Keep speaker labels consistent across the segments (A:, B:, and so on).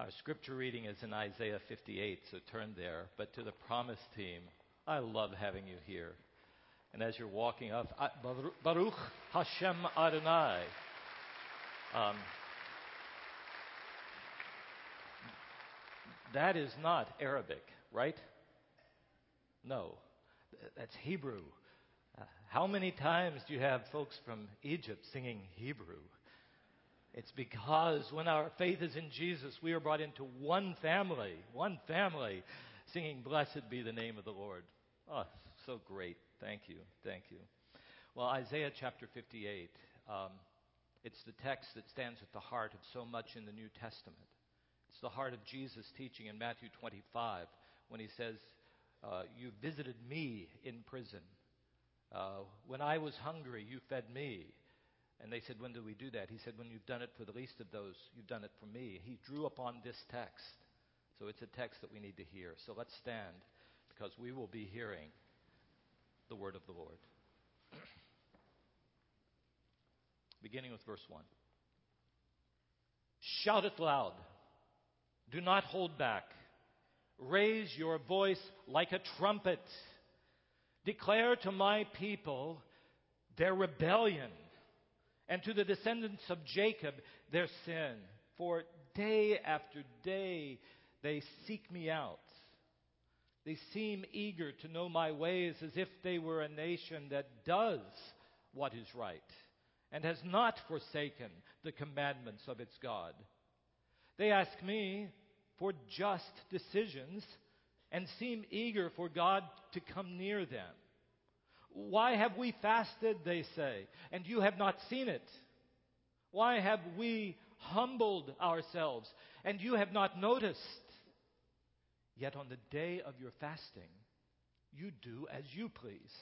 A: Our scripture reading is in Isaiah 58, so turn there. But to the promise team, I love having you here. And as you're walking up, Baruch Hashem Adonai. Um, that is not Arabic, right? No, that's Hebrew. Uh, how many times do you have folks from Egypt singing Hebrew? It's because when our faith is in Jesus, we are brought into one family, one family, singing, Blessed be the name of the Lord. Oh, so great. Thank you. Thank you. Well, Isaiah chapter 58, um, it's the text that stands at the heart of so much in the New Testament. It's the heart of Jesus' teaching in Matthew 25 when he says, uh, You visited me in prison. Uh, when I was hungry, you fed me. And they said, When do we do that? He said, When you've done it for the least of those, you've done it for me. He drew upon this text. So it's a text that we need to hear. So let's stand because we will be hearing the word of the Lord. Beginning with verse 1. Shout it loud. Do not hold back. Raise your voice like a trumpet. Declare to my people their rebellion and to the descendants of Jacob their sin. For day after day they seek me out. They seem eager to know my ways as if they were a nation that does what is right and has not forsaken the commandments of its God. They ask me for just decisions and seem eager for God to come near them. Why have we fasted, they say, and you have not seen it? Why have we humbled ourselves, and you have not noticed? Yet on the day of your fasting, you do as you please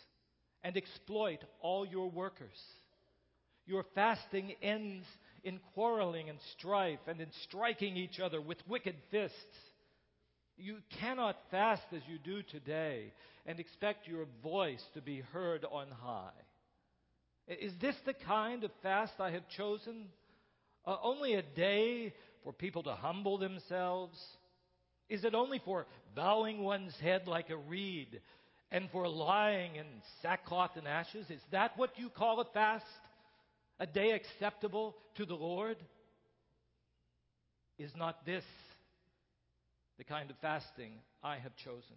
A: and exploit all your workers. Your fasting ends in quarreling and strife and in striking each other with wicked fists. You cannot fast as you do today and expect your voice to be heard on high. Is this the kind of fast I have chosen? Uh, only a day for people to humble themselves? Is it only for bowing one's head like a reed and for lying in sackcloth and ashes? Is that what you call a fast? A day acceptable to the Lord? Is not this the kind of fasting I have chosen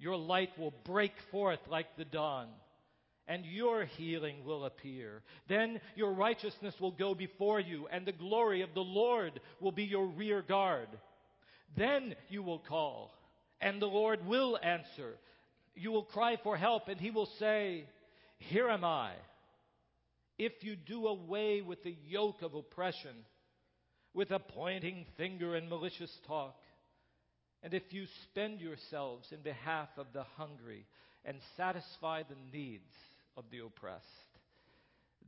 A: your light will break forth like the dawn, and your healing will appear. Then your righteousness will go before you, and the glory of the Lord will be your rear guard. Then you will call, and the Lord will answer. You will cry for help, and he will say, Here am I if you do away with the yoke of oppression, with a pointing finger and malicious talk, and if you spend yourselves in behalf of the hungry and satisfy the needs of the oppressed,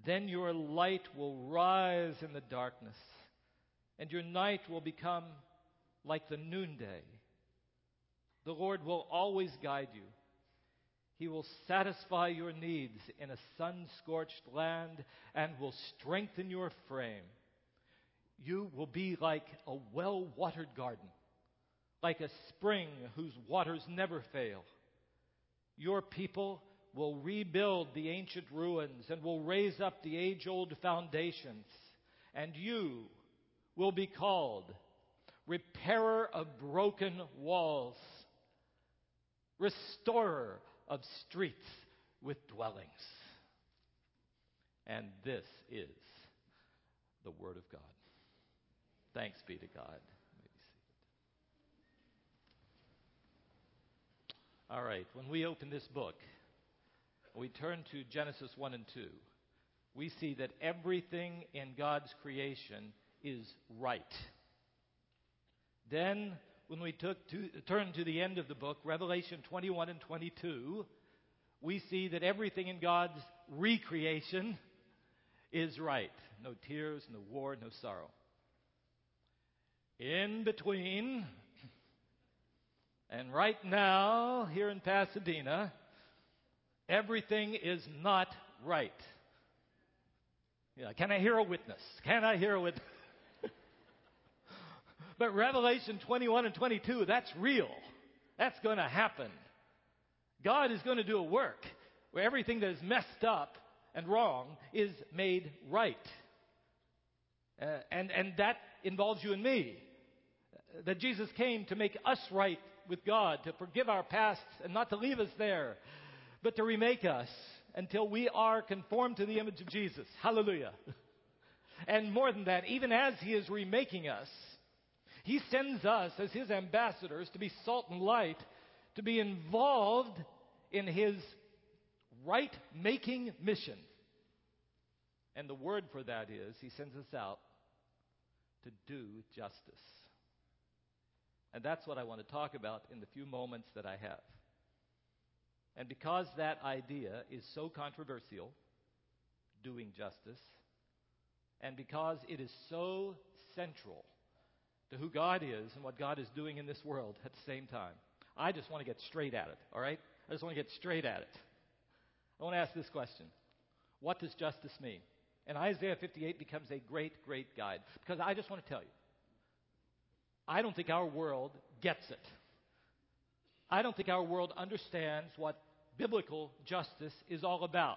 A: then your light will rise in the darkness, and your night will become like the noonday. The Lord will always guide you he will satisfy your needs in a sun scorched land and will strengthen your frame. You will be like a well watered garden, like a spring whose waters never fail. Your people will rebuild the ancient ruins and will raise up the age old foundations. And you will be called repairer of broken walls, restorer of streets with dwellings. And this is the Word of God. Thanks be to God. All right, when we open this book, we turn to Genesis 1 and 2. We see that everything in God's creation is right. Then, when we took to, turn to the end of the book, Revelation 21 and 22, we see that everything in God's recreation is right. No tears, no war, no sorrow. In between, and right now, here in Pasadena, everything is not right. Yeah, can I hear a witness? Can I hear a witness? but Revelation 21 and 22, that's real. That's going to happen. God is going to do a work where everything that is messed up and wrong is made right. Uh, and, and that involves you and me. That Jesus came to make us right with God, to forgive our pasts and not to leave us there, but to remake us until we are conformed to the image of Jesus. Hallelujah. And more than that, even as He is remaking us, He sends us as His ambassadors to be salt and light, to be involved in His right making mission. And the word for that is He sends us out to do justice. And that's what I want to talk about in the few moments that I have. And because that idea is so controversial, doing justice, and because it is so central to who God is and what God is doing in this world at the same time, I just want to get straight at it, all right? I just want to get straight at it. I want to ask this question What does justice mean? And Isaiah 58 becomes a great, great guide. Because I just want to tell you, I don't think our world gets it. I don't think our world understands what biblical justice is all about.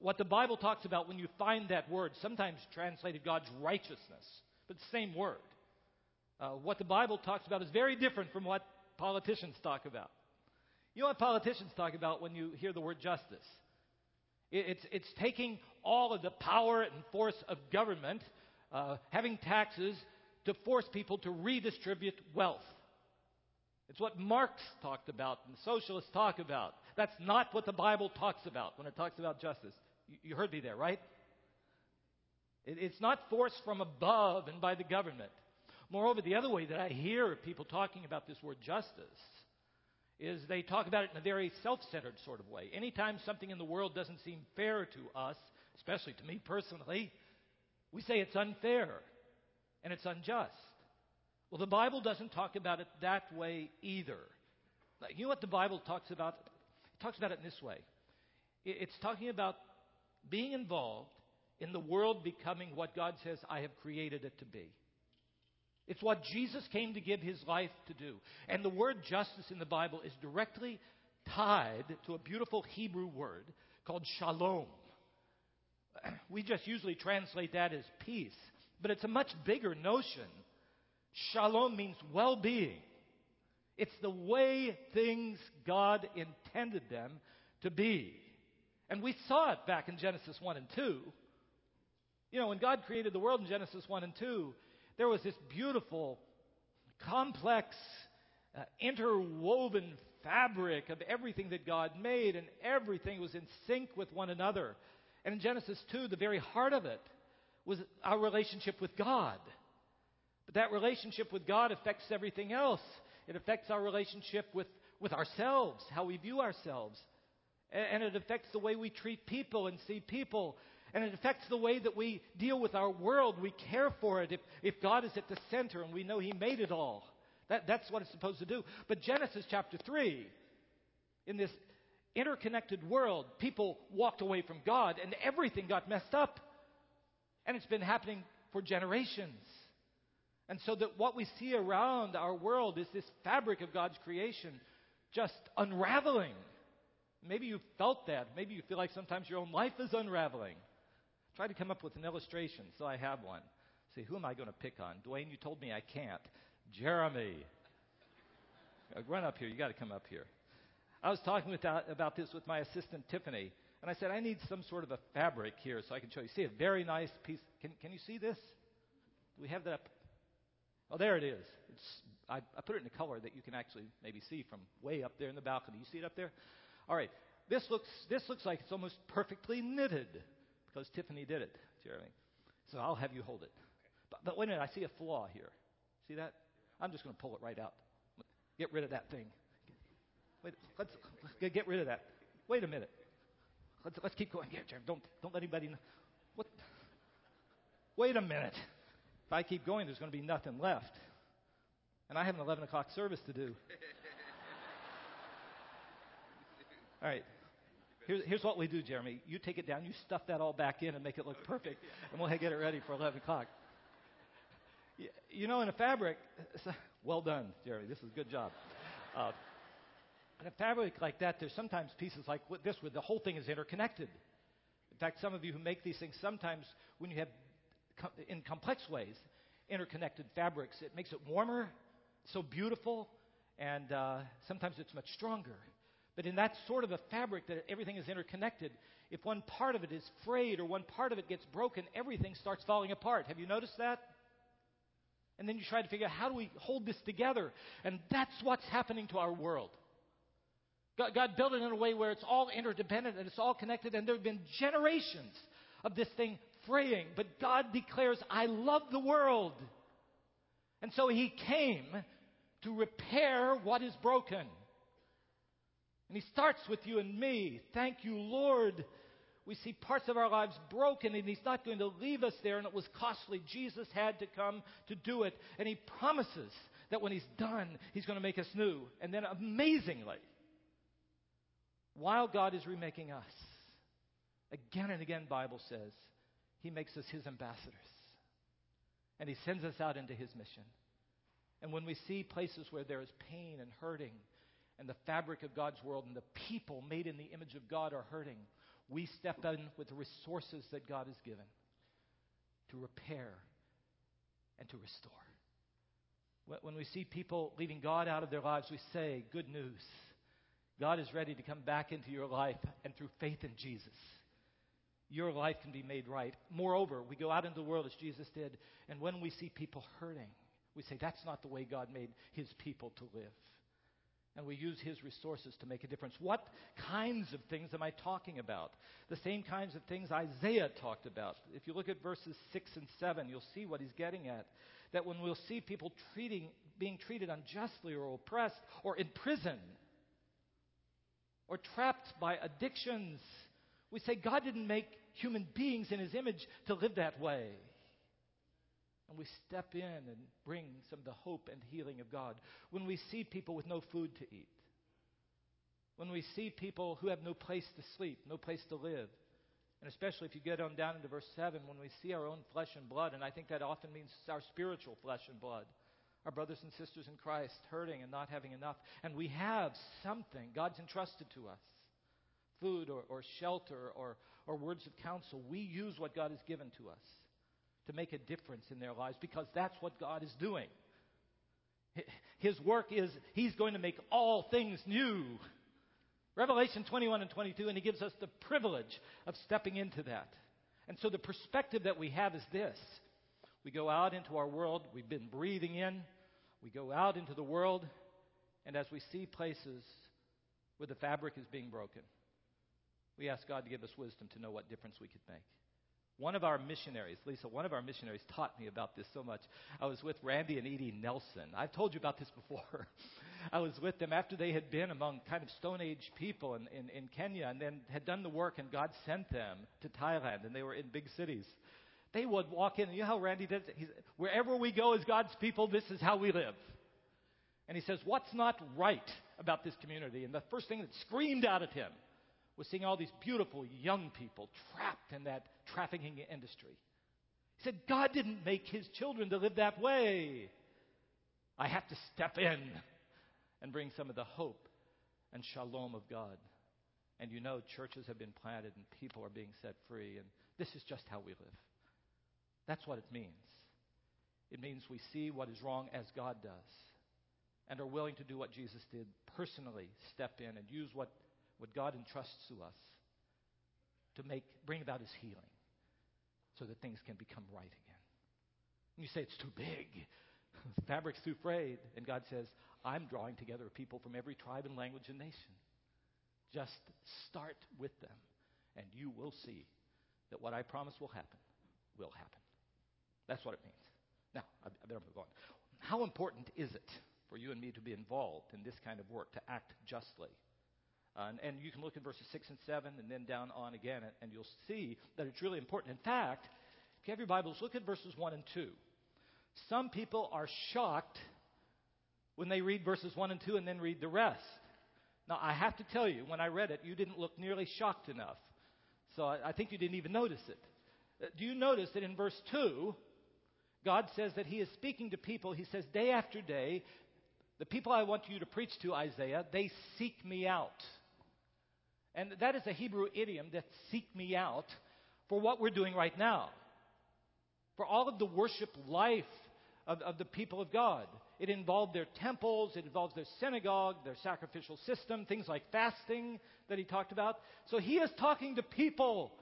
A: What the Bible talks about when you find that word, sometimes translated God's righteousness, but the same word. Uh, what the Bible talks about is very different from what politicians talk about. You know what politicians talk about when you hear the word justice? It's, it's taking all of the power and force of government, uh, having taxes, to force people to redistribute wealth. It's what Marx talked about and socialists talk about. That's not what the Bible talks about when it talks about justice. You, heard me there, right? It, it's not forced from above and by the government. Moreover, the other way that I hear people talking about this word justice is they talk about it in a very self centered sort of way. Anytime something in the world doesn't seem fair to us, especially to me personally, we say it's unfair and it's unjust. Well, the Bible doesn't talk about it that way either. You know what the Bible talks about? It talks about it in this way it's talking about being involved in the world becoming what God says, I have created it to be. It's what Jesus came to give his life to do. And the word justice in the Bible is directly tied to a beautiful Hebrew word called shalom. We just usually translate that as peace, but it's a much bigger notion Shalom means well being. It's the way things God intended them to be. And we saw it back in Genesis 1 and 2. You know, when God created the world in Genesis 1 and 2, there was this beautiful, complex, uh, interwoven fabric of everything that God made, and everything was in sync with one another. And in Genesis 2, the very heart of it was our relationship with God. But that relationship with God affects everything else. It affects our relationship with, with ourselves, how we view ourselves. And, and it affects the way we treat people and see people. And it affects the way that we deal with our world. We care for it if, if God is at the center and we know He made it all. That, that's what it's supposed to do. But Genesis chapter 3, in this interconnected world, people walked away from God and everything got messed up. And it's been happening for generations. And so that what we see around our world is this fabric of God's creation just unraveling. Maybe you've felt that. Maybe you feel like sometimes your own life is unraveling. Try to come up with an illustration, so I have one. Say, who am I going to pick on? Dwayne, you told me I can't. Jeremy. Run up here. You got to come up here. I was talking with about this with my assistant Tiffany, and I said, I need some sort of a fabric here so I can show you. See a very nice piece. Can, can you see this? Do we have that Oh, there it is. It's, I, I put it in a color that you can actually maybe see from way up there in the balcony. You see it up there? All right. This looks, this looks like it's almost perfectly knitted because Tiffany did it, Jeremy. So I'll have you hold it. But, but wait a minute, I see a flaw here. See that? I'm just going to pull it right out. Get rid of that thing. Wait, let's, let's get rid of that. Wait a minute. Let's, let's keep going. Here, Jeremy, don't, don't let anybody know. What? Wait a minute. If I keep going, there's going to be nothing left. And I have an 11 o'clock service to do. All right. Here's, here's what we do, Jeremy. You take it down, you stuff that all back in and make it look perfect, and we'll get it ready for 11 o'clock. You know, in a fabric, well done, Jeremy. This is a good job. Uh, in a fabric like that, there's sometimes pieces like this where the whole thing is interconnected. In fact, some of you who make these things, sometimes when you have, in complex ways, interconnected fabrics, it makes it warmer, so beautiful, and uh, sometimes it's much stronger. But in that sort of a fabric that everything is interconnected, if one part of it is frayed or one part of it gets broken, everything starts falling apart. Have you noticed that? And then you try to figure out how do we hold this together? And that's what's happening to our world. God, God built it in a way where it's all interdependent and it's all connected, and there have been generations of this thing fraying. But God declares, I love the world. And so He came to repair what is broken. And He starts with you and me. Thank you, Lord. We see parts of our lives broken, and He's not going to leave us there, and it was costly. Jesus had to come to do it, and He promises that when He's done, He's going to make us new. And then, amazingly, while God is remaking us, again and again, Bible says, He makes us His ambassadors. And He sends us out into His mission. And when we see places where there is pain and hurting, and the fabric of God's world and the people made in the image of God are hurting, we step in with the resources that God has given to repair and to restore. When we see people leaving God out of their lives, we say, Good news. God is ready to come back into your life, and through faith in Jesus, your life can be made right. Moreover, we go out into the world as Jesus did, and when we see people hurting, we say, That's not the way God made his people to live and we use his resources to make a difference. What kinds of things am I talking about? The same kinds of things Isaiah talked about. If you look at verses 6 and 7, you'll see what he's getting at. That when we'll see people treating, being treated unjustly or oppressed or in prison or trapped by addictions, we say God didn't make human beings in his image to live that way and we step in and bring some of the hope and healing of God. When we see people with no food to eat, when we see people who have no place to sleep, no place to live, and especially if you get on down into verse 7, when we see our own flesh and blood, and I think that often means our spiritual flesh and blood, our brothers and sisters in Christ hurting and not having enough, and we have something God's entrusted to us food or, or shelter or, or words of counsel. We use what God has given to us to make a difference in their lives because that's what God is doing. His work is He's going to make all things new. Revelation 21 and 22, and He gives us the privilege of stepping into that. And so the perspective that we have is this we go out into our world, we've been breathing in, we go out into the world, and as we see places where the fabric is being broken, we ask God to give us wisdom to know what difference we could make. One of our missionaries, Lisa, one of our missionaries taught me about this so much. I was with Randy and Edie Nelson. I've told you about this before. I was with them after they had been among kind of Stone Age people in, in, in Kenya and then had done the work, and God sent them to Thailand, and they were in big cities. They would walk in, and you know how Randy does it? He's, Wherever we go as God's people, this is how we live. And he says, What's not right about this community? And the first thing that screamed out at him was seeing all these beautiful young people trapped in that trafficking industry. He said, God didn't make his children to live that way. I have to step in and bring some of the hope and shalom of God. And you know, churches have been planted and people are being set free, and this is just how we live. That's what it means. It means we see what is wrong as God does and are willing to do what Jesus did personally step in and use what what God entrusts to us to make, bring about his healing so that things can become right again. And you say, it's too big. the fabric's too frayed. And God says, I'm drawing together people from every tribe and language and nation. Just start with them, and you will see that what I promise will happen will happen. That's what it means. Now, I, better move on. how important is it for you and me to be involved in this kind of work, to act justly? Uh, and, and, you can look at verses 6 and 7 and then down on again, and, and you'll see that it's really important. In fact, if you have your Bibles, look at verses 1 and 2. Some people are shocked when they read verses 1 and 2 and then read the rest. Now, I have to tell you, when I read it, you didn't look nearly shocked enough. So I, I think you didn't even notice it. Uh, do you notice that in verse 2, God says that He is speaking to people. He says, Day after day, the people I want you to preach to, Isaiah, they seek me out. And that is a Hebrew idiom that seek me out for what we're doing right now. For all of the worship life of, of the people of God. It involved their temples, it involves their synagogue, their sacrificial system, things like fasting that he talked about. So he is talking to people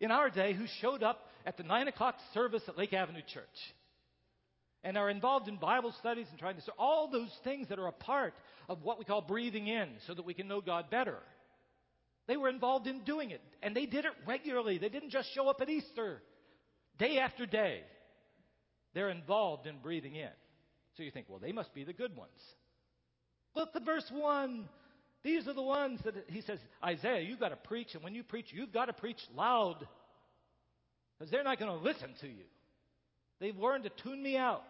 A: in our day who showed up at the 9 o'clock service at Lake Avenue Church and are involved in Bible studies and trying to serve. All those things that are a part of what we call breathing in so that we can know God better. They were involved in doing it, and they did it regularly. They didn't just show up at Easter, day after day. They're involved in breathing in. So you think, well, they must be the good ones. Look at verse 1. These are the ones that he says, Isaiah, you've got to preach, and when you preach, you've got to preach loud. Because they're not going to listen to you. They've learned to tune me out.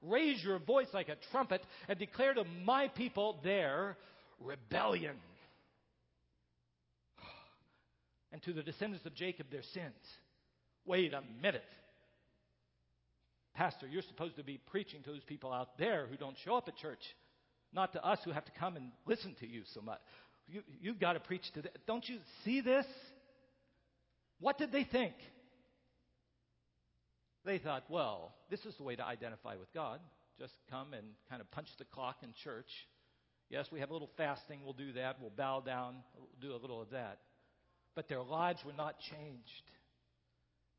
A: Raise your voice like a trumpet and declare to my people their rebellion. And to the descendants of Jacob their sins. Wait a minute. Pastor, you're supposed to be preaching to those people out there who don't show up at church, not to us who have to come and listen to you so much. You, you've got to preach to them. Don't you see this? What did they think? They thought, well, this is the way to identify with God. Just come and kind of punch the clock in church. Yes, we have a little fasting. We'll do that. We'll bow down. We'll do a little of that. But their lives were not changed.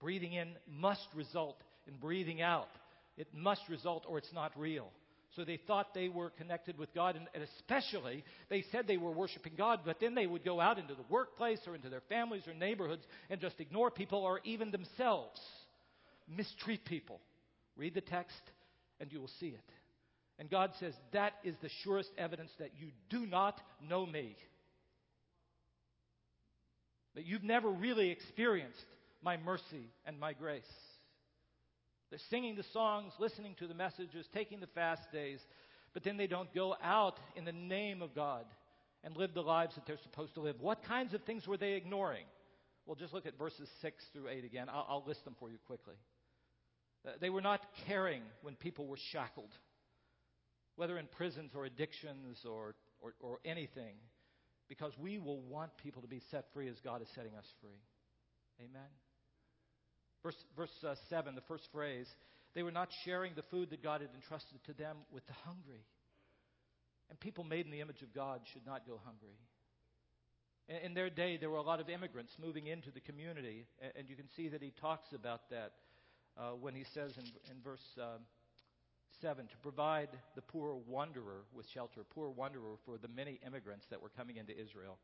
A: Breathing in must result in breathing out. It must result or it's not real. So they thought they were connected with God, and, especially they said they were worshiping God, but then they would go out into the workplace or into their families or neighborhoods and just ignore people or even themselves, mistreat people. Read the text, and you will see it. And God says, That is the surest evidence that you do not know me. That you've never really experienced my mercy and my grace. They're singing the songs, listening to the messages, taking the fast days, but then they don't go out in the name of God and live the lives that they're supposed to live. What kinds of things were they ignoring? Well, just look at verses 6 through 8 again. I'll, I'll list them for you quickly. Uh, they were not caring when people were shackled, whether in prisons or addictions or, or, or anything, because we will want people to be set free as God is setting us free. Amen. Verse, verse uh, 7, the first phrase, they were not sharing the food that God had entrusted to them with the hungry. And people made in the image of God should not go hungry. In, their day, there were a lot of immigrants moving into the community, and you can see that he talks about that uh, when he says in, in verse uh, 7 to provide the poor wanderer with shelter, poor wanderer for the many immigrants that were coming into Israel.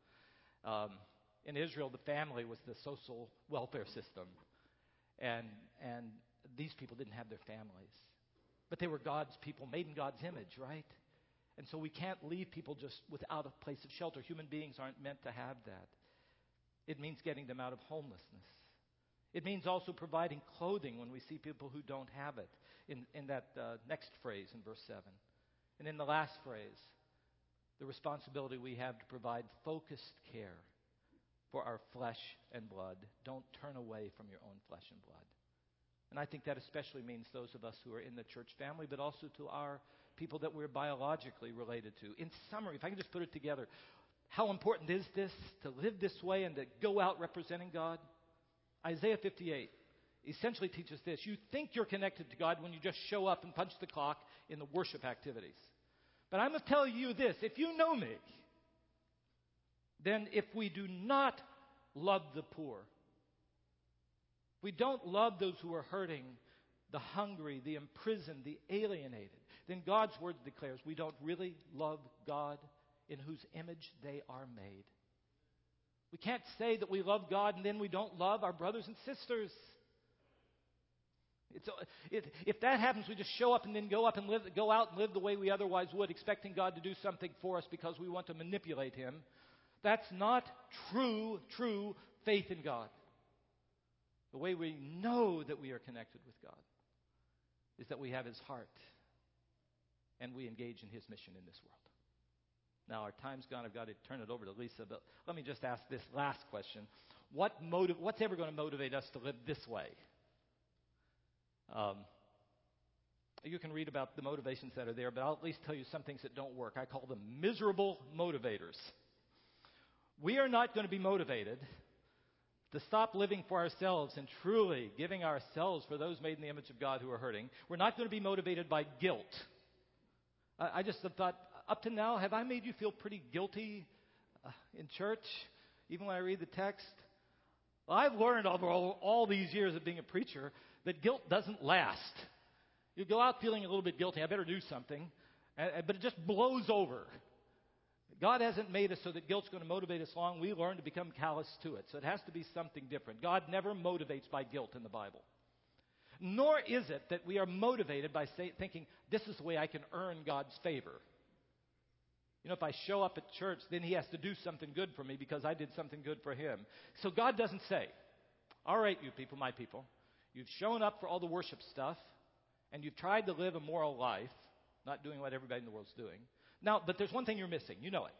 A: Um, in Israel, the family was the social welfare system. And, and these people didn't have their families. But they were God's people, made in God's image, right? And so we can't leave people just without a place of shelter. Human beings aren't meant to have that. It means getting them out of homelessness. It means also providing clothing when we see people who don't have it, in, in that uh, next phrase in verse 7. And in the last phrase, the responsibility we have to provide focused care for our flesh and blood. Don't turn away from your own flesh and blood. And I think that especially means those of us who are in the church family, but also to our people that we're biologically related to. In summary, if I can just put it together, how important is this to live this way and to go out representing God? Isaiah 58 essentially teaches this. You think you're connected to God when you just show up and punch the clock in the worship activities. But I'm going to tell you this if you know me, then if we do not love the poor, we don't love those who are hurting, the hungry, the imprisoned, the alienated, then God's word declares we don't really love God in whose image they are made. We can't say that we love God and then we don't love our brothers and sisters. It, uh, if that happens, we just show up and then go up and live, go out and live the way we otherwise would, expecting God to do something for us because we want to manipulate Him. That's not true, true faith in God. The way we know that we are connected with God is that we have His heart and we engage in His mission in this world. Now, our time's gone. I've got to turn it over to Lisa, but let me just ask this last question. What motive, what's ever going to motivate us to live this way? Um, you can read about the motivations that are there, but I'll at least tell you some things that don't work. I call them miserable motivators. We are not going to be motivated to stop living for ourselves and truly giving ourselves for those made in the image of God who are hurting. We're not going to be motivated by guilt. I, I just thought, up to now, have I made you feel pretty guilty uh, in church, even when I read the text? Well, I've learned over all, all these years of being a preacher that guilt doesn't last. You go out feeling a little bit guilty, I better do something, but it just blows over. God hasn't made us so that guilt's going to motivate us long. We learn to become callous to it. So it has to be something different. God never motivates by guilt in the Bible. Nor is it that we are motivated by say, thinking, this is the way I can earn God's favor. You know, if I show up at church, then He has to do something good for me because I did something good for Him. So God doesn't say, all right, you people, my people, You've shown up for all the worship stuff, and you've tried to live a moral life, not doing what everybody in the world's doing. Now, but there's one thing you're missing. You know it.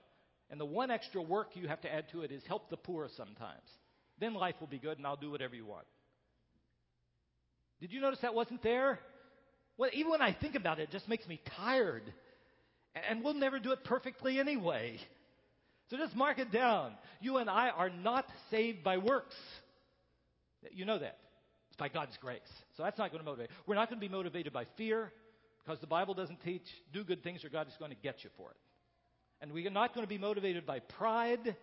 A: And the one extra work you have to add to it is help the poor sometimes. Then life will be good, and I'll do whatever you want. Did you notice that wasn't there? Well, even when I think about it, it just makes me tired. And we'll never do it perfectly anyway. So just mark it down. You and I are not saved by works. You know that It's by God's grace. So that's not going to motivate. We're not going to be motivated by fear because the Bible doesn't teach do good things or God is going to get you for it. And we're not going to be motivated by pride.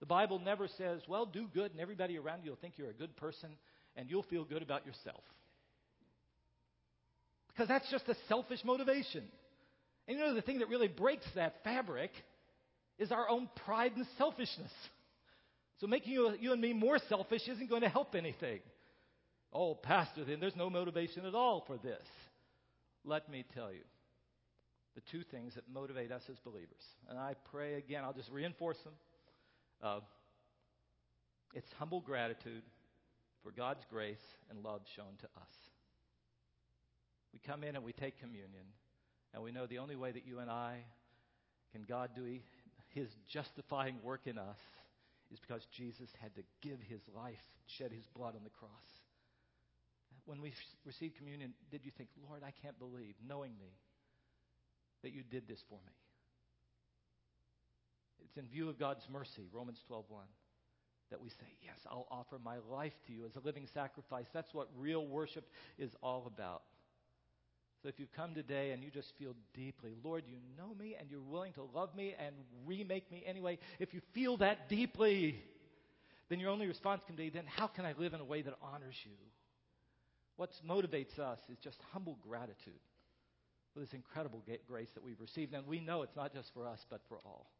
A: The Bible never says, well, do good and everybody around you will think you're a good person and you'll feel good about yourself. Because that's just a selfish motivation. And you know, the thing that really breaks that fabric is our own pride and selfishness. So making you, you and me more selfish isn't going to help anything. Oh, Pastor, then there's no motivation at all for this. Let me tell you the two things that motivate us as believers. And I pray again, I'll just reinforce them. Uh, it's humble gratitude for God's grace and love shown to us. We come in and we take communion, and we know the only way that you and I can God do His justifying work in us is because Jesus had to give His life, shed His blood on the cross when we received communion, did you think, Lord, I can't believe, knowing me, that you did this for me? It's in view of God's mercy, Romans 12:1, that we say, Yes, I'll offer my life to you as a living sacrifice. That's what real worship is all about. So if you come today and you just feel deeply, Lord, you know me and you're willing to love me and remake me anyway, if you feel that deeply, then your only response can be, then how can I live in a way that honors you? What motivates us is just humble gratitude for this incredible grace that we've received. And we know it's not just for us, but for all.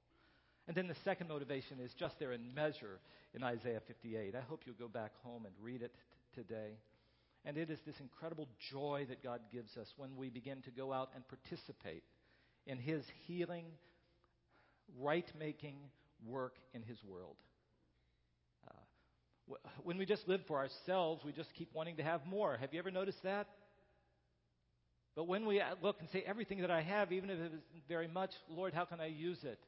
A: And then the second motivation is just there in measure in Isaiah 58. I hope you'll go back home and read it t- today. And it is this incredible joy that God gives us when we begin to go out and participate in His healing, right making work in His world. Uh, when we just live for ourselves, we just keep wanting to have more. Have you ever noticed that? But when we uh, look and say, everything that I have, even if it isn't very much, Lord, how can I use it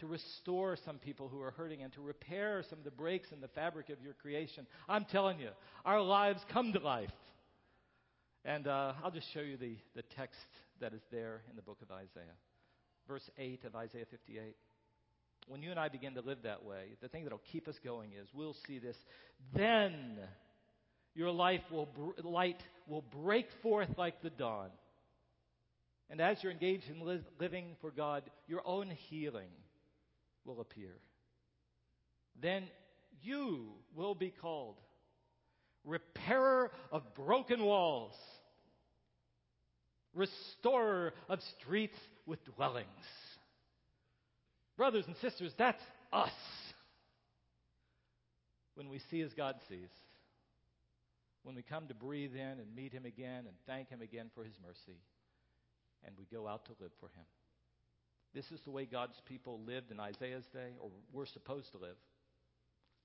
A: to restore some people who are hurting and to repair some of the breaks in the fabric of your creation? I'm telling you, our lives come to life. And uh, I'll just show you the, the text that is there in the book of Isaiah. Verse 8 of Isaiah 58 when you and I begin to live that way, the thing that'll keep us going is we'll see this. Then your life will light will break forth like the dawn. And as you're engaged in li- living for God, your own healing will appear. Then you will be called repairer of broken walls, restorer of streets with dwellings. Brothers and sisters, that's us. When we see as God sees. when we come to breathe in and meet Him again and thank Him again for His mercy, and we go out to live for Him. This is the way God's people lived in Isaiah's day, or were supposed to live.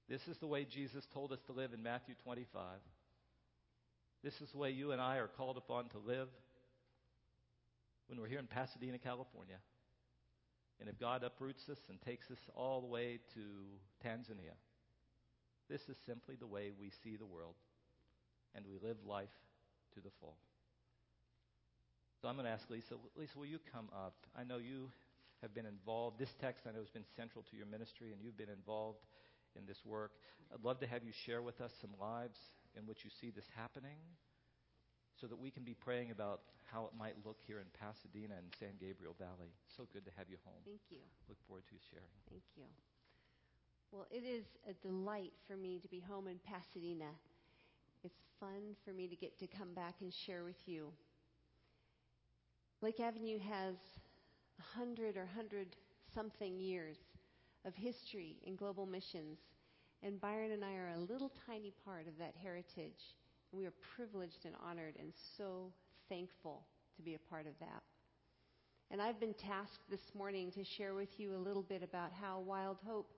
A: This is the way Jesus told us to live in Matthew 25. This is the way you and I are called upon to live when we're here in Pasadena, California. And if God uproots us and takes us all the way to Tanzania, this is simply the way we see the world and we live life to the full. So I'm going to ask Lisa, Lisa, will you come up? I know you have been involved. This text I know has been central to your ministry, and you've been involved in this work. I'd love to have you share with us some lives in which you see this happening so that we can be praying about how it might look here in Pasadena and San Gabriel Valley. So good to have you home.
B: Thank you.
A: Look forward to sharing.
B: Thank you. Well, it is a delight for me to be home in Pasadena. It's fun for me to get to come back and share with you. Lake Avenue has a hundred or hundred something years of history in global missions, and Byron and I are a little tiny part of that heritage. We are privileged and honored and so thankful to be a part of that. And I've been tasked this morning to share with you a little bit about how Wild Hope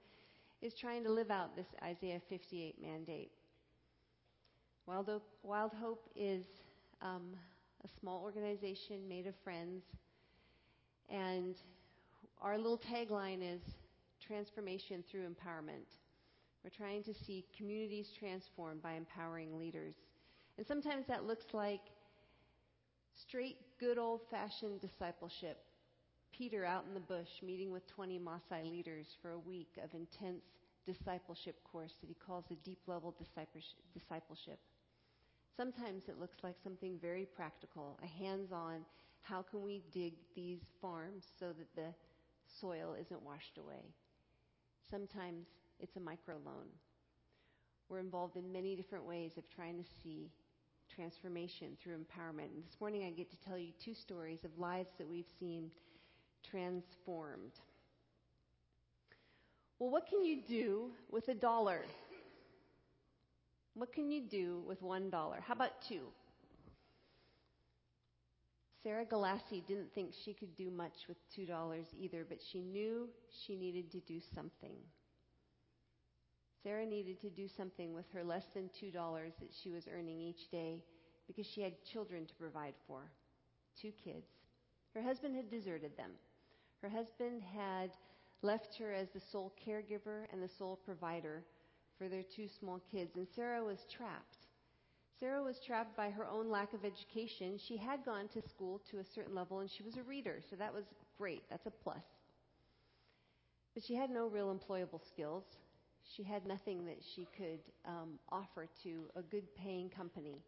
B: is trying to live out this Isaiah 58 mandate. Wild Hope, Wild Hope is um, a small organization made of friends, and our little tagline is transformation through empowerment. We're trying to see communities transformed by empowering leaders. And sometimes that looks like straight, good old fashioned discipleship. Peter out in the bush meeting with 20 Maasai leaders for a week of intense discipleship course that he calls a deep level discipleship. Sometimes it looks like something very practical, a hands on, how can we dig these farms so that the soil isn't washed away? Sometimes it's a microloan. We're involved in many different ways of trying to see transformation through empowerment. And this morning I get to tell you two stories of lives that we've seen transformed. Well, what can you do with a dollar? What can you do with one dollar? How about two? Sarah Galassi didn't think she could do much with two dollars either, but she knew she needed to do something. Sarah needed to do something with her less than two dollars that she was earning each day because she had children to provide for. Two kids. Her husband had deserted them. Her husband had left her as the sole caregiver and the sole provider for their two small kids, and Sarah was trapped. Sarah was trapped by her own lack of education. She had gone to school to a certain level and she was a reader, so that was great. That's a plus. But she had no real employable skills. She had nothing that she could um, offer to a good paying company.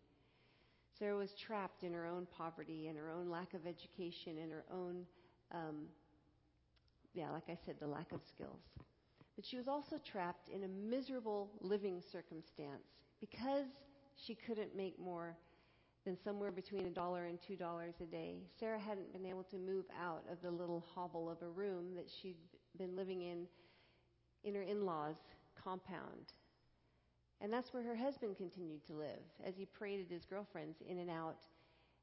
B: Sarah was trapped in her own poverty and her own lack of education and her own, um, yeah, like I said, the lack of skills. But she was also trapped in a miserable living circumstance because she couldn't make more than somewhere between a dollar and two dollars a day. Sarah hadn't been able to move out of the little hovel of a room that she'd been living in in her in law's compound. And that's where her husband continued to live as he paraded his girlfriends in and out.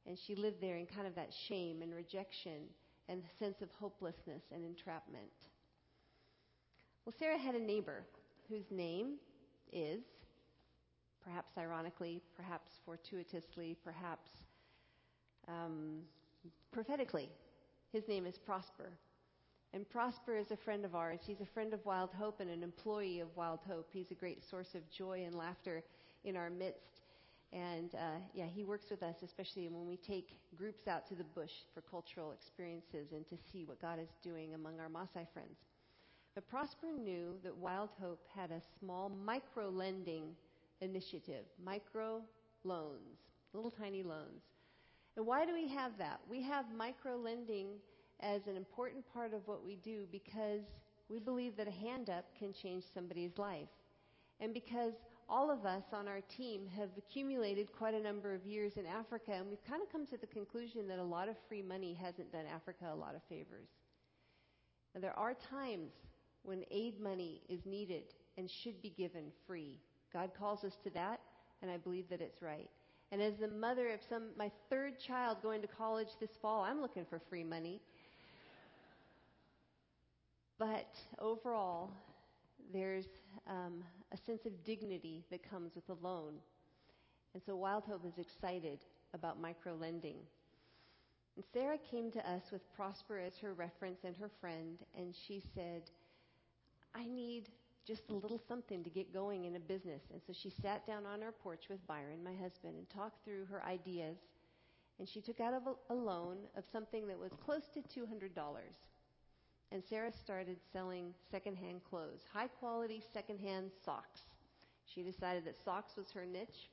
B: And she lived there in kind of that shame and rejection and sense of hopelessness and entrapment. Well, Sarah had a neighbor whose name is, perhaps ironically, perhaps fortuitously, perhaps um, prophetically, his name is Prosper. And Prosper is a friend of ours. He's a friend of Wild Hope and an employee of Wild Hope. He's a great source of joy and laughter in our midst. And uh, yeah, he works with us, especially when we take groups out to the bush for cultural experiences and to see what God is doing among our Maasai friends. But Prosper knew that Wild Hope had a small micro lending initiative, micro loans, little tiny loans. And why do we have that? We have micro lending as an important part of what we do because we believe that a hand up can change somebody's life. And because all of us on our team have accumulated quite a number of years in Africa, and we've kind of come to the conclusion that a lot of free money hasn't done Africa a lot of favors. Now, there are times when aid money is needed and should be given free. God calls us to that, and I believe that it's right. And as the mother of some, my third child going to college this fall, I'm looking for free money. But overall, there's um, a sense of dignity that comes with a loan. And so Wild Hope is excited about micro lending. And Sarah came to us with Prosper as her reference and her friend, and she said, I need just a little something to get going in a business. And so she sat down on our porch with Byron, my husband, and talked through her ideas. And she took out a, a loan of something that was close to $200. And Sarah started selling secondhand clothes, high quality secondhand socks. She decided that socks was her niche.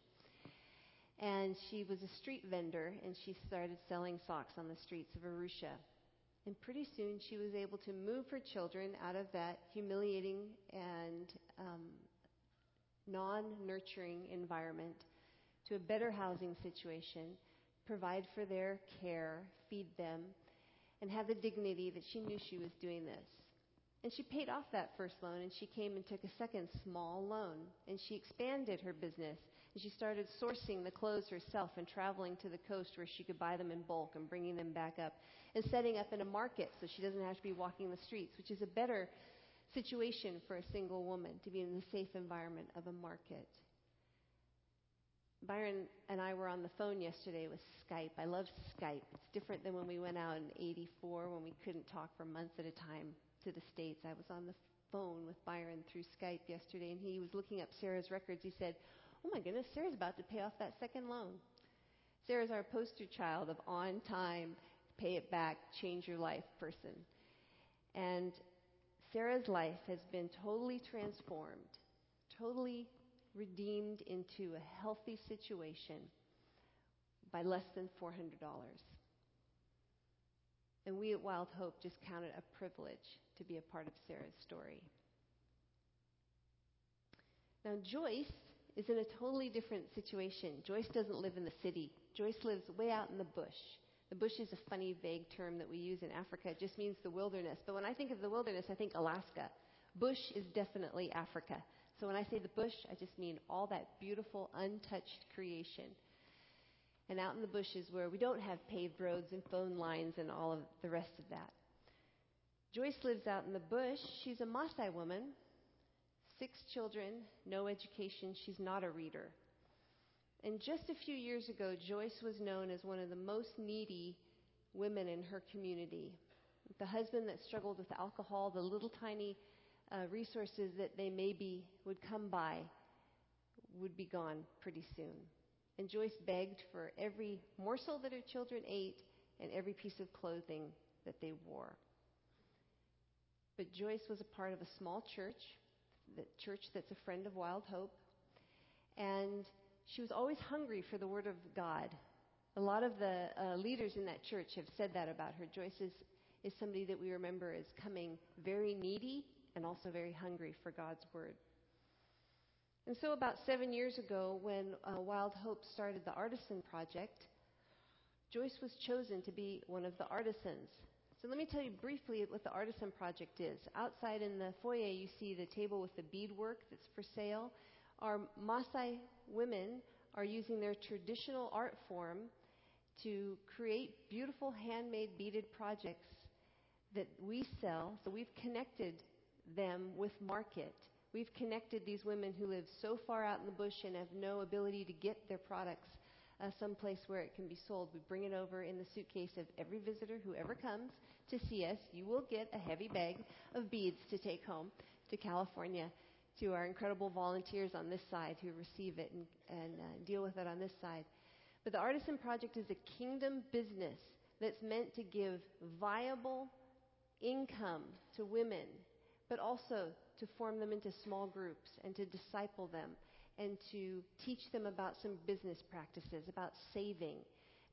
B: And she was a street vendor, and she started selling socks on the streets of Arusha. And pretty soon she was able to move her children out of that humiliating and um, non nurturing environment to a better housing situation, provide for their care, feed them, and have the dignity that she knew she was doing this. And she paid off that first loan and she came and took a second small loan and she expanded her business and she started sourcing the clothes herself and traveling to the coast where she could buy them in bulk and bringing them back up and setting up in a market so she doesn't have to be walking the streets, which is a better situation for a single woman to be in the safe environment of a market. Byron and I were on the phone yesterday with Skype. I love Skype. It's different than when we went out in 84 when we couldn't talk for months at a time to the States. I was on the phone with Byron through Skype yesterday and he was looking up Sarah's records. He said, Oh my goodness, Sarah's about to pay off that second loan. Sarah's our poster child of on time, pay it back, change your life person. And Sarah's life has been totally transformed, totally redeemed into a healthy situation by less than $400. And we at Wild Hope just count it a privilege to be a part of Sarah's story. Now, Joyce is in a totally different situation. Joyce doesn't live in the city. Joyce lives way out in the bush. The bush is a funny, vague term that we use in Africa. It just means the wilderness. But when I think of the wilderness, I think Alaska. Bush is definitely Africa. So when I say the bush, I just mean all that beautiful, untouched creation. And out in the bushes where we don't have paved roads and phone lines and all of the rest of that. Joyce lives out in the bush. She's a Maasai woman six children, no education. She's not a reader. And just a few years ago, Joyce was known as one of the most needy women in her community. The husband that struggled with alcohol, the little tiny uh, resources that they maybe would come by would be gone pretty soon. And Joyce begged for every morsel that her children ate and every piece of clothing that they wore. But Joyce was a part of a small church the church that's a friend of Wild Hope. And she was always hungry for the Word of God. A lot of the uh, leaders in that church have said that about her. Joyce is, is somebody that we remember as coming very needy and also very hungry for God's Word. And so, about seven years ago, when uh, Wild Hope started the Artisan Project, Joyce was chosen to be one of the artisans. So let me tell you briefly what the Artisan Project is. Outside in the foyer, you see the table with the beadwork that's for sale. Our Maasai women are using their traditional art form to create beautiful handmade beaded projects that we sell. So we've connected them with market. We've connected these women who live so far out in the bush and have no ability to get their products uh, someplace where it can be sold. We bring it over in the suitcase of every visitor who ever comes to see us. You will get a heavy bag of beads to take home to California to our incredible volunteers on this side who receive it and, and uh, deal with it on this side. But the Artisan Project is a kingdom business that's meant to give viable income to women, but also to form them into small groups and to disciple them and to teach them about some business practices, about saving,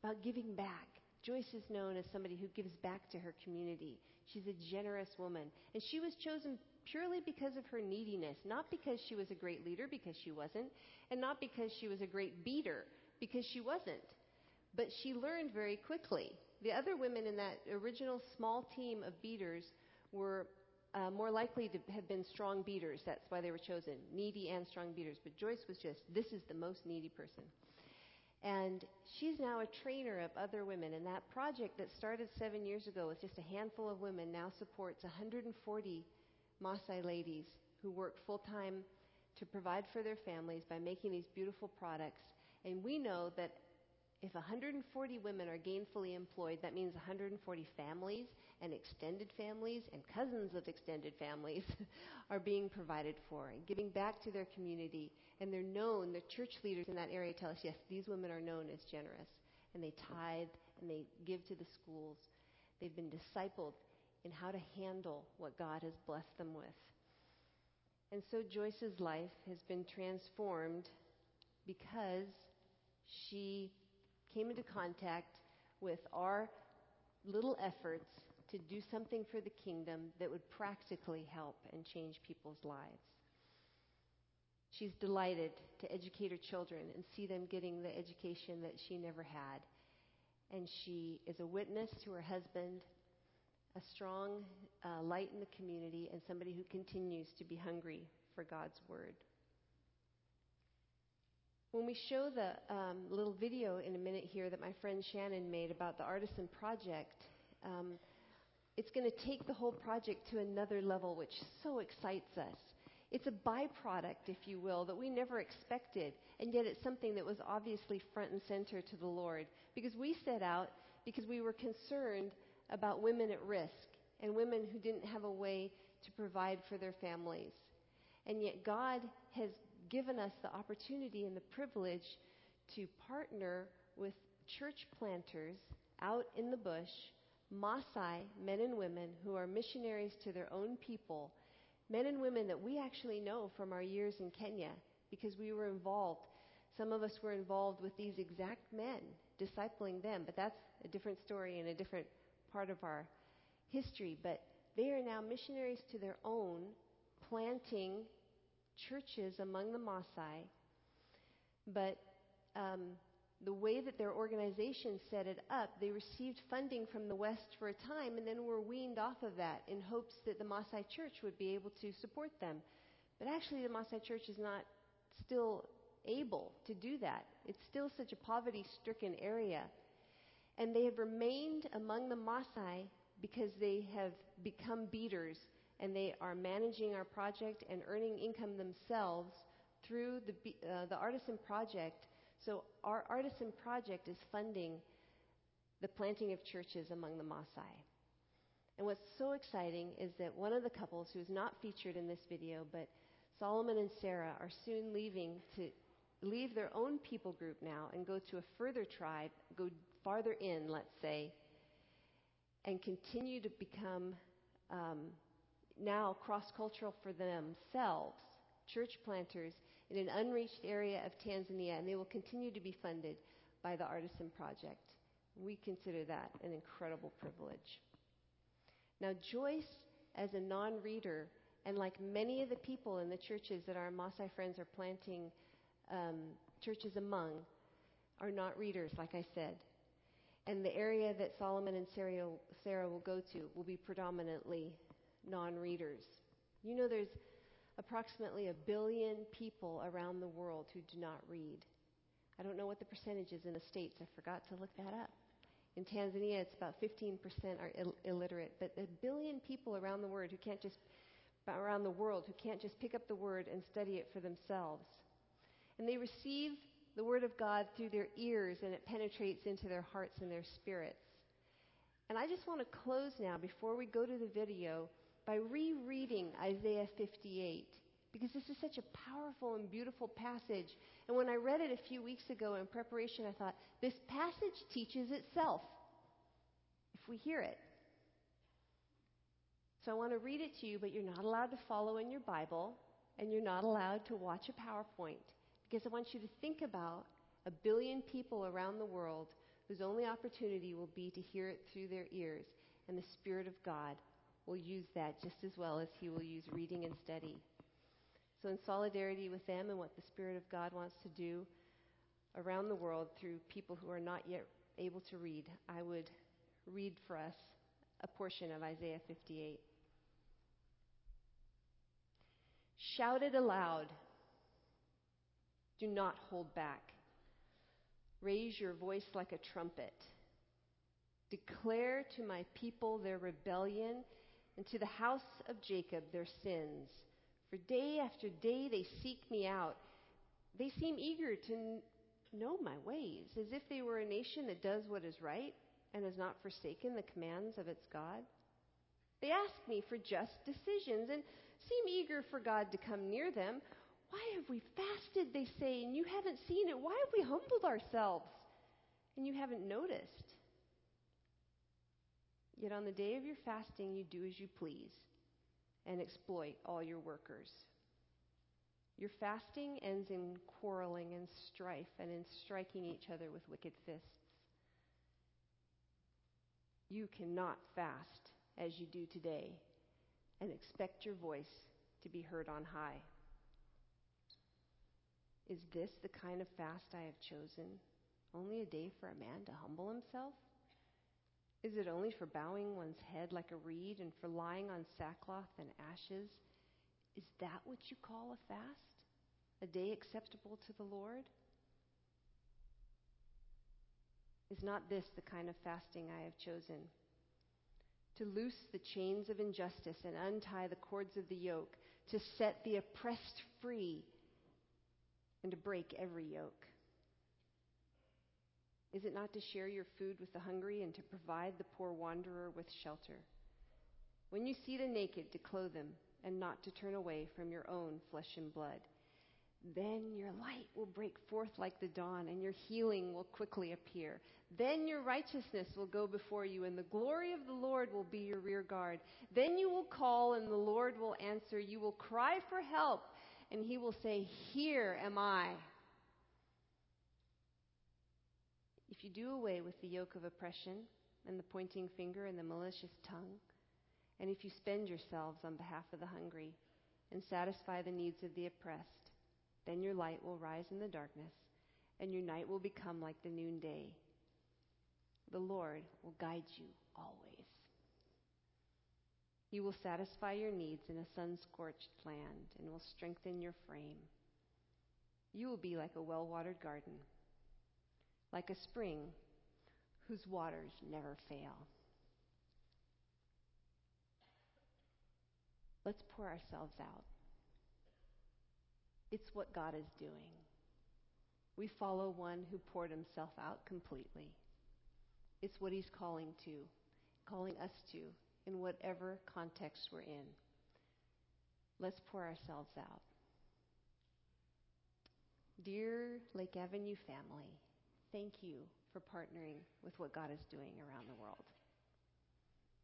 B: about giving back. Joyce is known as somebody who gives back to her community. She's a generous woman. And she was chosen purely because of her neediness, not because she was a great leader, because she wasn't, and not because she was a great beader, because she wasn't. But she learned very quickly. The other women in that original small team of beaders were uh, more likely to have been strong beaders. That's why they were chosen, needy and strong beaders. But Joyce was just, this is the most needy person. And she's now a trainer of other women. And that project that started seven years ago with just a handful of women now supports 140 Maasai ladies who work full time to provide for their families by making these beautiful products. And we know that if 140 women are gainfully employed, that means 140 families and extended families and cousins of extended families are being provided for and giving back to their community. And they're known, the church leaders in that area tell us, yes, these women are known as generous. And they tithe and they give to the schools. They've been discipled in how to handle what God has blessed them with. And so Joyce's life has been transformed because she came into contact with our little efforts to do something for the kingdom that would practically help and change people's lives. She's delighted to educate her children and see them getting the education that she never had. And she is a witness to her husband, a strong uh, light in the community, and somebody who continues to be hungry for God's word. When we show the um, little video in a minute here that my friend Shannon made about the Artisan Project, um, it's going to take the whole project to another level, which so excites us. It's a byproduct, if you will, that we never expected, and yet it's something that was obviously front and center to the Lord. Because we set out because we were concerned about women at risk and women who didn't have a way to provide for their families. And yet God has given us the opportunity and the privilege to partner with church planters out in the bush, Maasai men and women who are missionaries to their own people, men and women that we actually know from our years in Kenya because we were involved. Some of us were involved with these exact men, discipling them, but that's a different story and a different part of our history. But they are now missionaries to their own, planting churches among the Maasai, but um, the way that their organization set it up, they received funding from the West for a time and then were weaned off of that in hopes that the Maasai church would be able to support them. But actually, the Maasai church is not still able to do that. It's still such a poverty stricken area. And they have remained among the Maasai because they have become beaders and they are managing our project and earning income themselves through the, uh, the Artisan Project. So our Artisan Project is funding the planting of churches among the Maasai. And what's so exciting is that one of the couples who is not featured in this video, but Solomon and Sarah are soon leaving to leave their own people group now and go to a further tribe, go farther in, let's say, and continue to become um, now cross cultural for themselves, church planters in an unreached area of Tanzania, and they will continue to be funded by the Artisan Project. We consider that an incredible privilege. Now, Joyce, as a non reader, and like many of the people in the churches that our Maasai friends are planting um, churches among, are not readers, like I said. And the area that Solomon and Sarah, Sarah will go to will be predominantly non readers. You know, there's approximately a billion people around the world who do not read. I don't know what the percentage is in the States. I forgot to look that up. In Tanzania, it's about 15% are Ill- illiterate, but a billion people around the world who can't just around the world who can't just pick up the word and study it for themselves. And they receive the word of God through their ears and it penetrates into their hearts and their spirits. And I just want to close now before we go to the video by rereading Isaiah 58 because this is such a powerful and beautiful passage. And when I read it a few weeks ago in preparation, I thought, this passage teaches itself if we hear it. So I want to read it to you, but you're not allowed to follow in your Bible, and you're not allowed to watch a PowerPoint because I want you to think about a billion people around the world whose only opportunity will be to hear it through their ears, and the Spirit of God will use that just as well as He will use reading and study. So, in solidarity with them and what the Spirit of God wants to do around the world through people who are not yet able to read, I would read for us a portion of Isaiah 58. Shout it aloud. Do not hold back. Raise your voice like a trumpet. Declare to my people their rebellion and to the house of Jacob their sins. For day after day they seek me out. They seem eager to know my ways, as if they were a nation that does what is right and has not forsaken the commands of its God. They ask me for just decisions and seem eager for God to come near them. Why have we fasted, they say, and you haven't seen it? Why have we humbled ourselves and you haven't noticed? Yet on the day of your fasting, you do as you please and exploit all your workers. Your fasting ends in quarreling and strife and in striking each other with wicked fists. You cannot fast as you do today and expect your voice to be heard on high. Is this the kind of fast I have chosen? Only a day for a man to humble himself? Is it only for bowing one's head like a reed and for lying on sackcloth and ashes? Is that what you call a fast? A day acceptable to the Lord? Is not this the kind of fasting I have chosen? To loose the chains of injustice and untie the cords of the yoke, to set the oppressed free, and to break every yoke. Is it not to share your food with the hungry and to provide the poor wanderer with shelter? When you see the naked, to clothe them, and not to turn away from your own flesh and blood. Then your light will break forth like the dawn, and your healing will quickly appear. Then your righteousness will go before you, and the glory of the Lord will be your rear guard. Then you will call, and the Lord will answer. You will cry for help, and he will say, Here am I. If you do away with the yoke of oppression, and the pointing finger, and the malicious tongue, and if you spend yourselves on behalf of the hungry, and satisfy the needs of the oppressed, then your light will rise in the darkness, and your night will become like the noonday. The Lord will guide you always. He will satisfy your needs in a sun scorched land and will strengthen your frame. You will be like a well watered garden, like a spring whose waters never fail. Let's pour ourselves out. It's what God is doing. We follow one who poured himself out completely. It's what he's calling to, calling us to, in whatever context we're in. Let's pour ourselves out. Dear Lake Avenue family, thank you for partnering with what God is doing around the world.